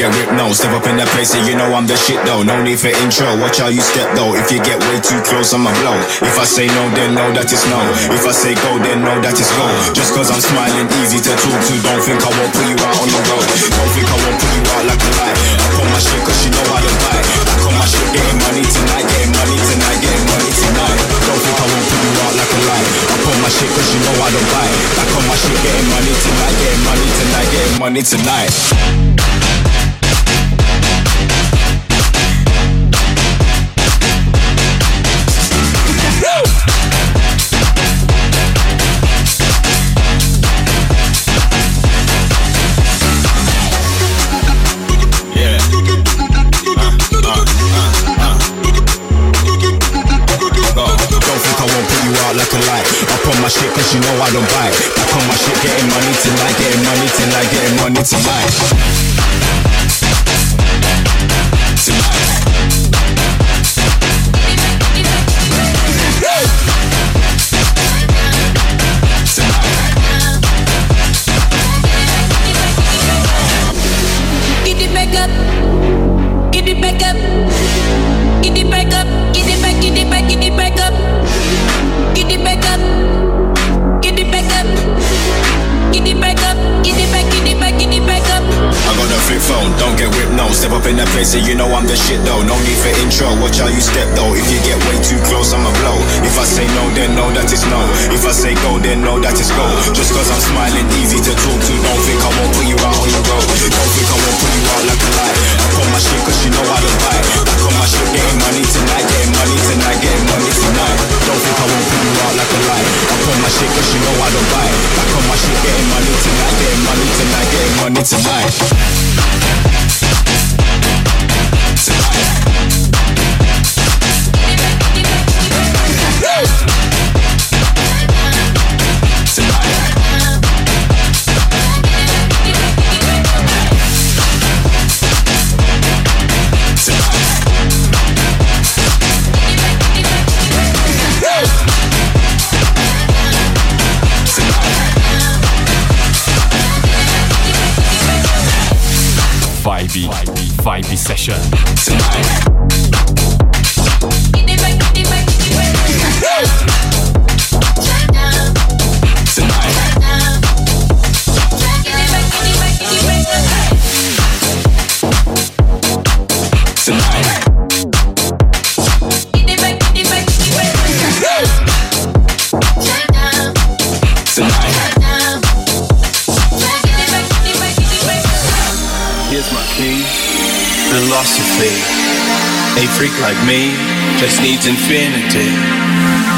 Get ripped, no. Step up in that place and you know I'm the shit though. No need for intro. Watch how you step though. If you get way too close, I'ma blow. If I say no, then know that it's no. If I say go, then know that it's go. Just cause I'm smiling, easy to talk to. Don't think I won't put you out on the road. Don't think I won't put you out like a lie. I put my shit cause you know how to buy. I on my shit, getting money tonight, getting money tonight, getting money tonight. Don't think I won't put you out like a lie. I put my shit cause you know how to buy. I on my shit, getting money tonight, getting money tonight, getting money tonight. Shit cause you know I don't bite. Back on my shit, getting money tonight, getting money tonight, getting money tonight. Up that you know I'm the shit though. No need for intro, watch how you step though. If you get way too close, I'ma blow. If I say no, then know that it's no. If I say go, then know that it's go. Just cause I'm smiling, easy to talk to. Don't think I won't put you out on the road. Don't think I won't put you out like a lie. I put my shit cause you know I don't buy. Back on my shit, getting money tonight, getting money tonight, getting money tonight. Don't think I won't put you out like a lie. I put my shit cause you know I don't buy. Back on my shit, getting money tonight, getting money tonight, getting money tonight. Vibe, Vibe Session. Tonight. Freak like me just needs infinity.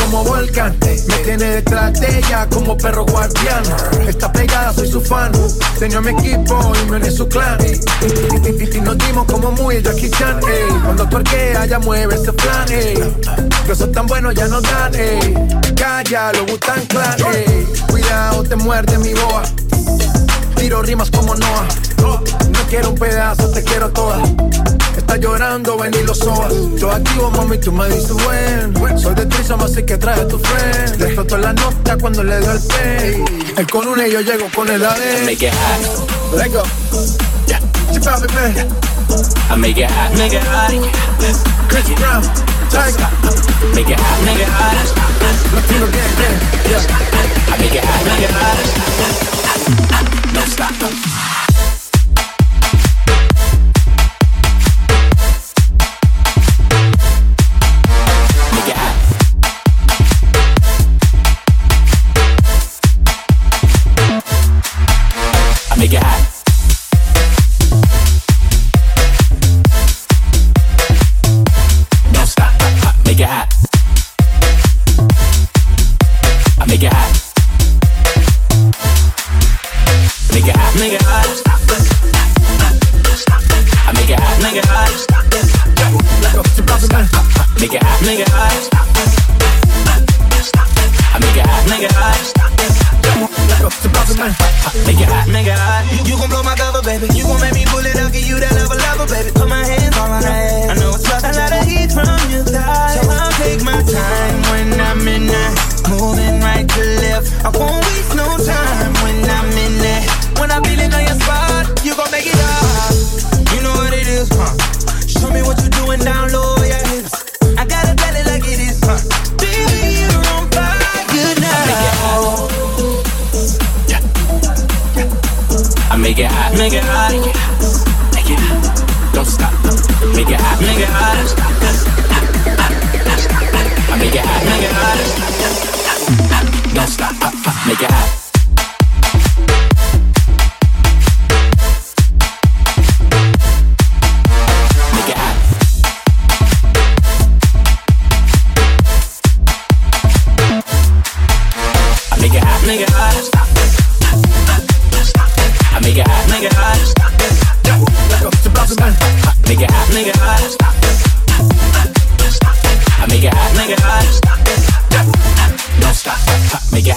Como volcán. Me tiene detrás de ella como perro guardián. Está pegada, soy su fan. Tenía mi equipo y me uní su clan. Y nos dimos como muy Jackie Chan. Cuando tuerquea, ya mueve ese plan. Que son tan buenos, ya no dan. Calla, lo gustan clan. Cuidado, te muerde mi boa. Tiro rimas como Noah. No quiero un pedazo, te quiero toda está llorando, ven y lo sobas. Yo activo, mami, tú me dices buen. Soy de Trisoma, así que trae a tu friend. Le explotó la nota cuando le dio el pay. El con una y yo llego con el AD. Make it hot. Let go. Yeah. Chip out, man. I make it hot. Make it hot. Chris Brown. Tiger. Make it hot. Make it hot. Latino gang, gang. Yeah. I make it hot. Make it hot. Don't stop.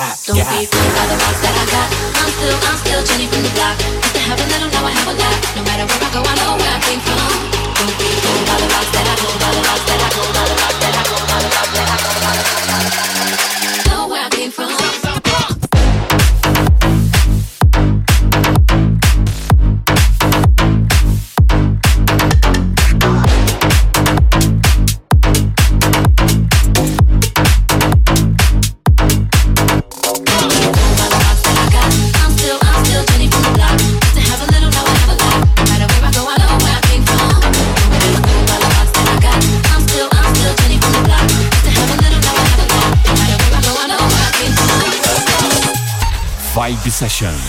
got. Don't got. be fooled by the vibes that I got. I'm still, I'm still Jenny from the block. Used to have a little, now I have a lot. No matter where I go, I'm Session.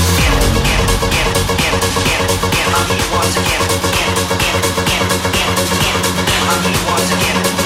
once again, again, once again.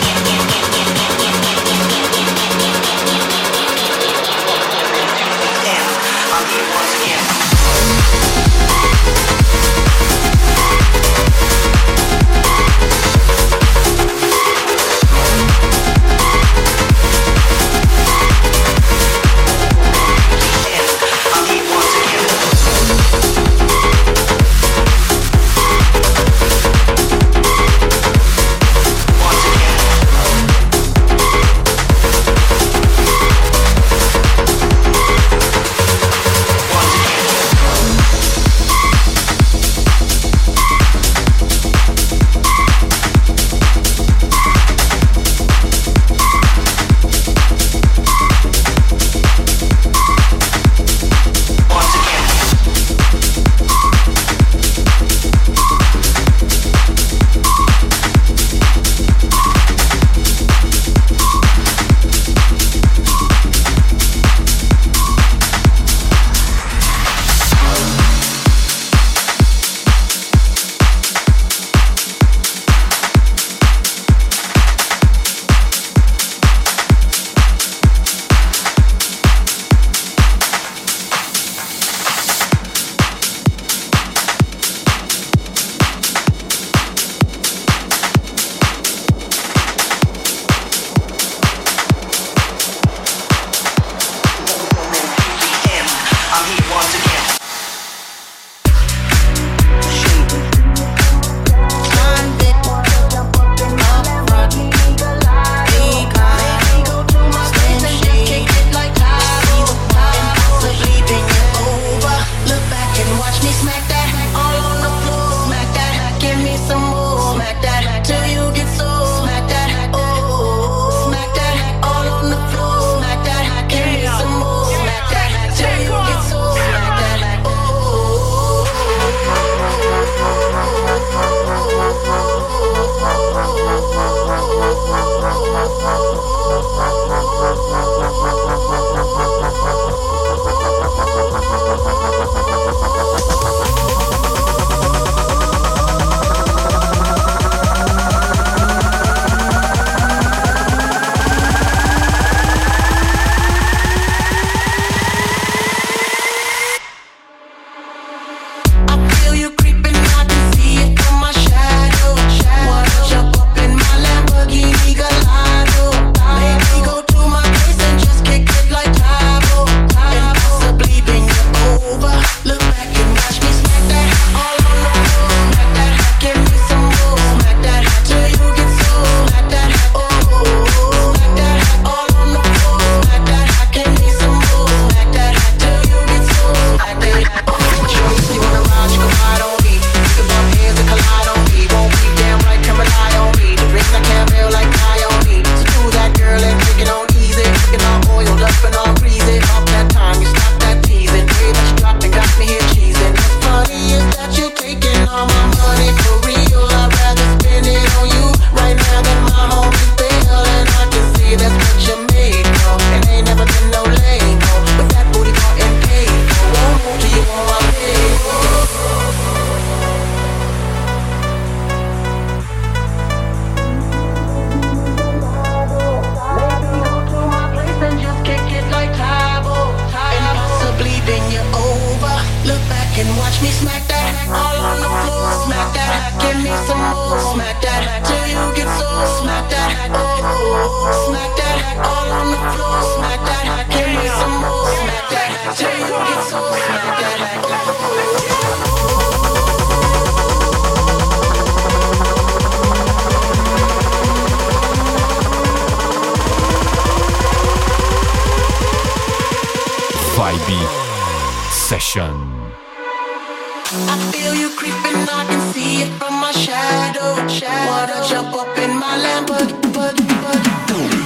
Vibe Session. I feel you creeping, I can see it from my shadow. shadow. Wanna jump up in my lamp, but, but, but.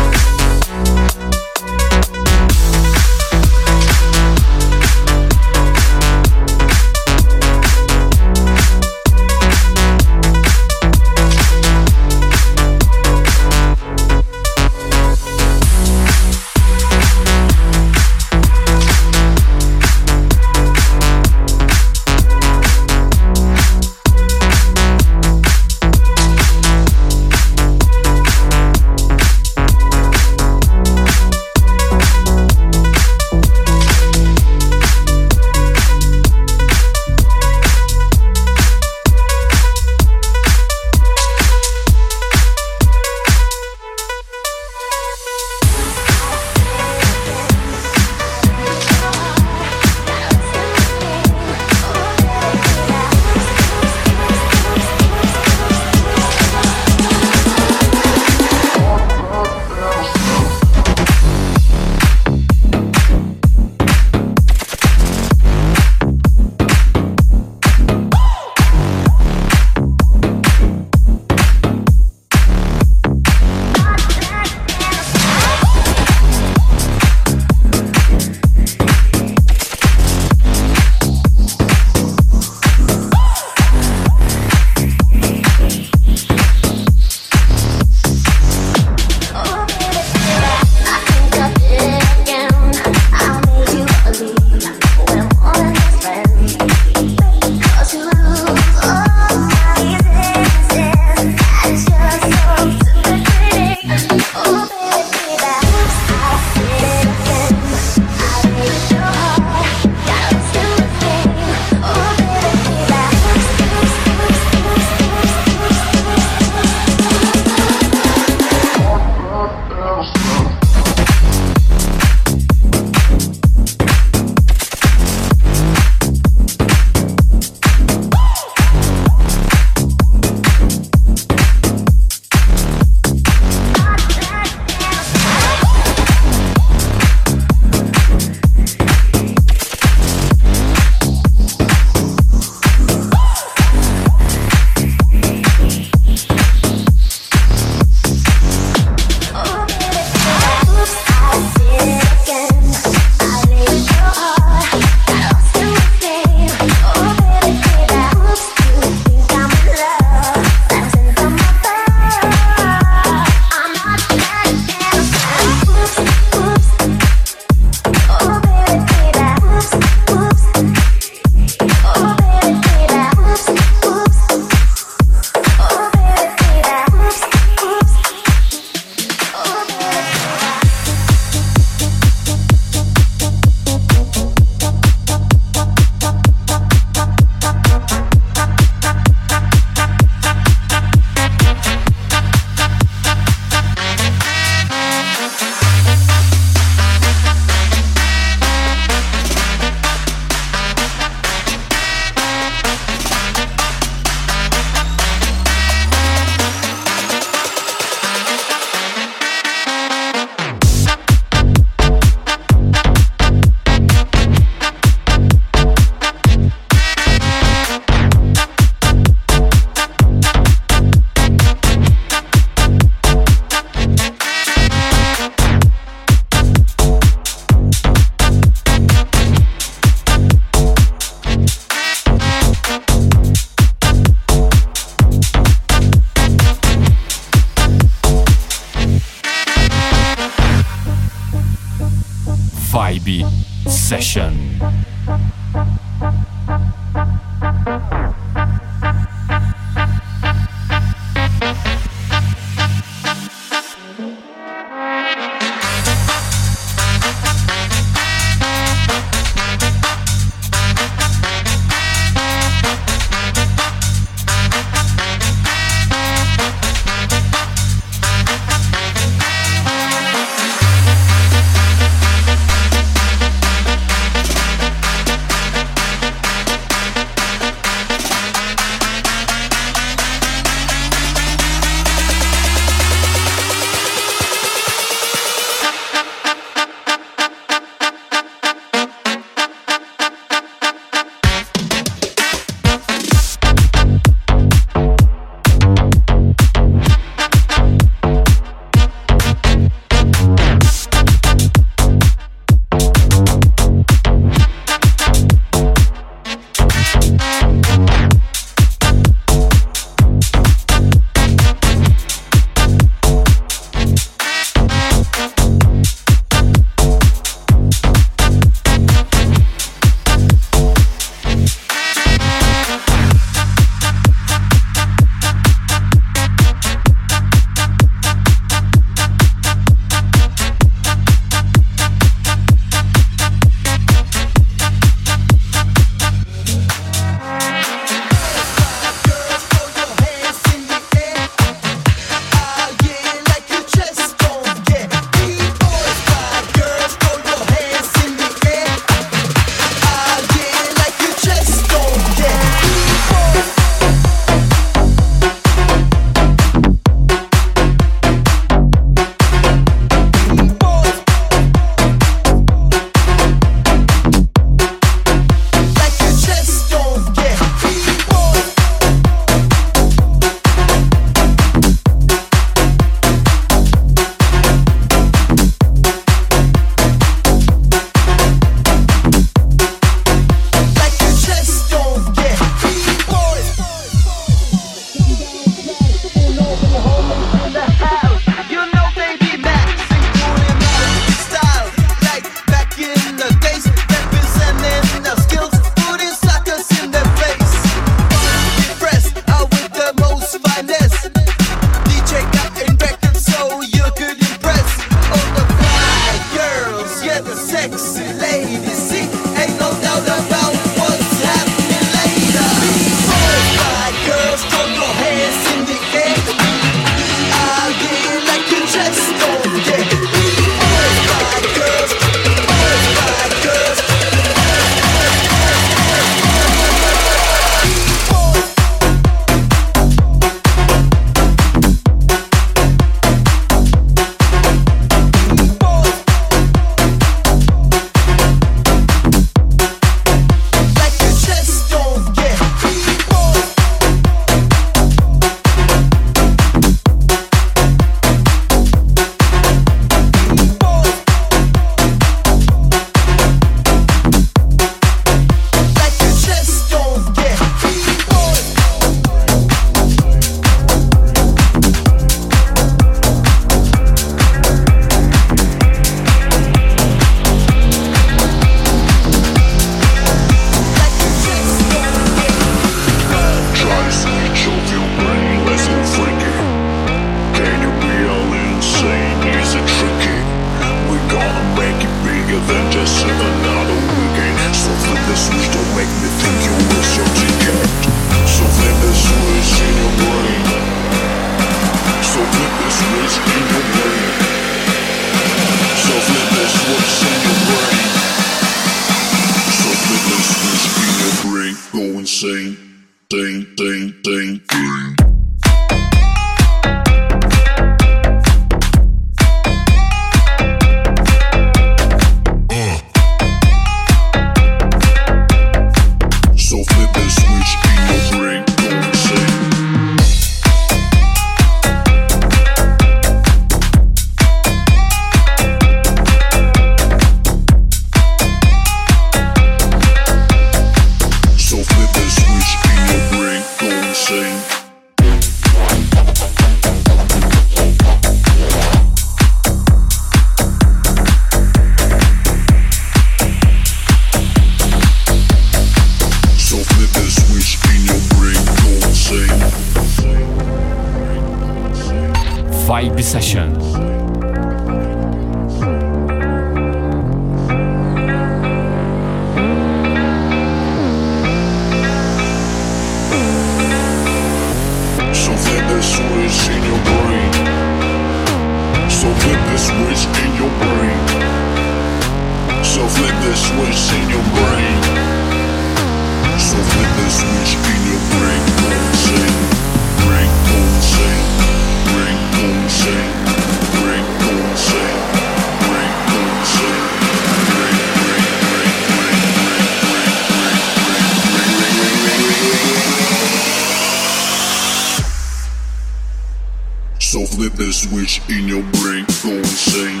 So flip that switch in your brain, go insane.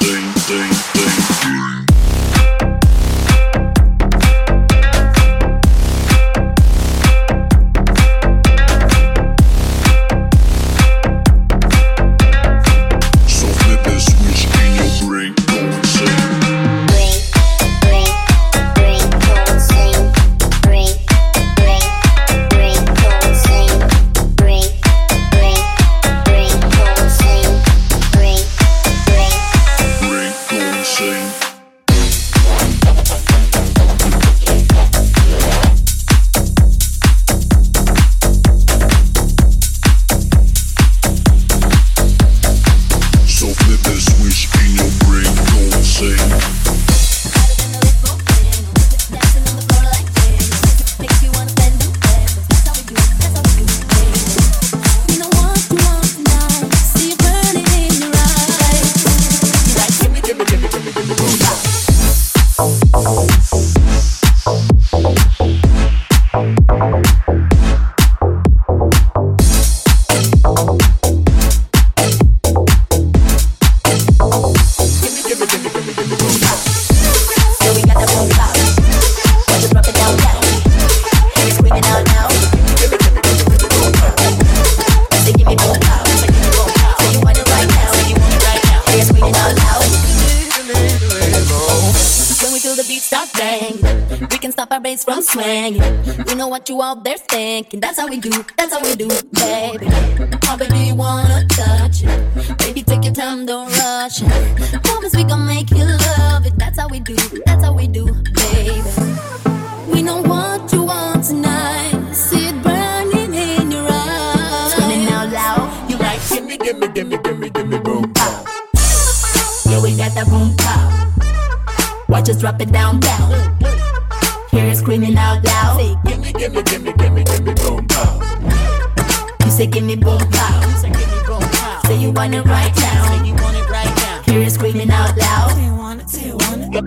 Ding, ding, ding, ding. Don't rush. Promise we gon' make you love it. That's how we do. That's how we do, baby. We know what you want tonight. See it burning in your eyes. Screaming out loud, you like gimme, gimme, gimme, gimme, gimme, boom, pow. Yeah, we got that boom pow. Watch us drop it down, down. Hear it screaming out loud. Say, gimme, gimme, gimme, gimme, gimme, boom pow. You say, gimme, boom pow. Say, gimme, boom pow. Say you want it right now.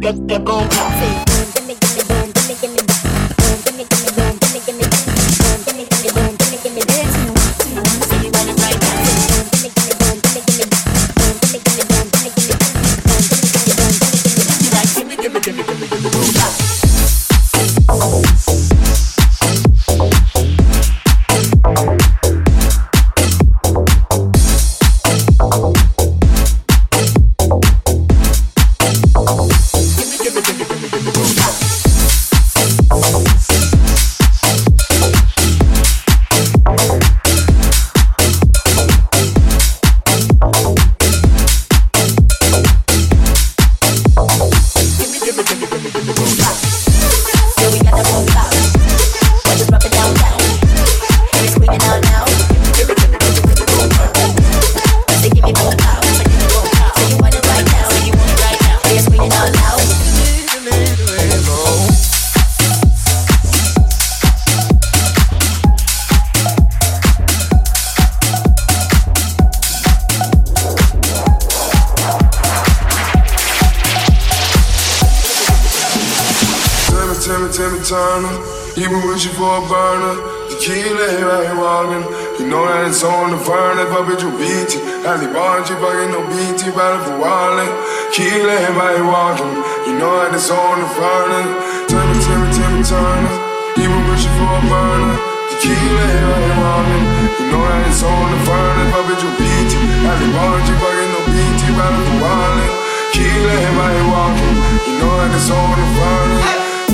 let the gon' pop. Timmy, Timmy Turner. He been with you for a burner. The key lay right here walking. You know that it's on the burn if I bet you beat it. Alley bond, you fucking no BT, battle for wildin'. Key lay right here walking. You know that it's on the burn. Timmy, Timmy, Timmy Turner. He been with you for a burner. The key lay right here walking. You know that it's on the burn if I bet you beat it. Alley bond, you fucking no BT, battle for wildin'. Key lay right here walking. You know that it's on the burn.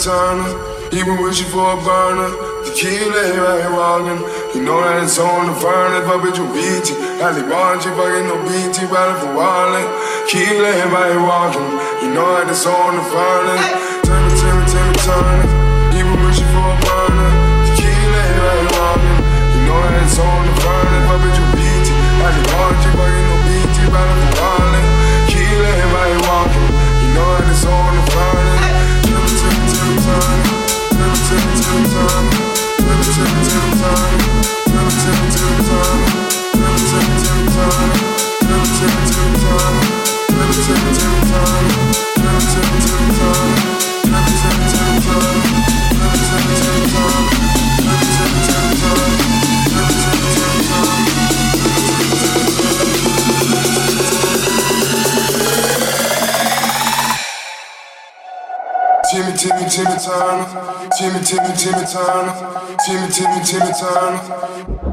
turner. He been wishing for a burner. Tequila, key I ain't walking. You know that it's on the furnace, but bitch, you beat it. Alley Barnes, you fucking no BT, battle for wallet. Tequila, here I ain't walking. You know that it's on the furnace. Turn it, turn it, turn it, turn it. He been for a burner. Tequila. You know that it's on the furnace, but bitch, you beat it. Alley Barnes, you fucking no BT, battle for wildin'. Tequila, here I ain't walking. You know that it's on the every time, time, time. Turner, Timmy, Timmy, Timmy Turner, Timmy, Timmy, Timmy Turner.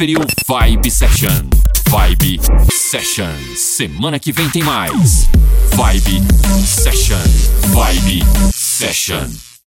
conferiu Vibe Session. Vibe Session. Semana que vem tem mais. Vibe Session. Vibe Session.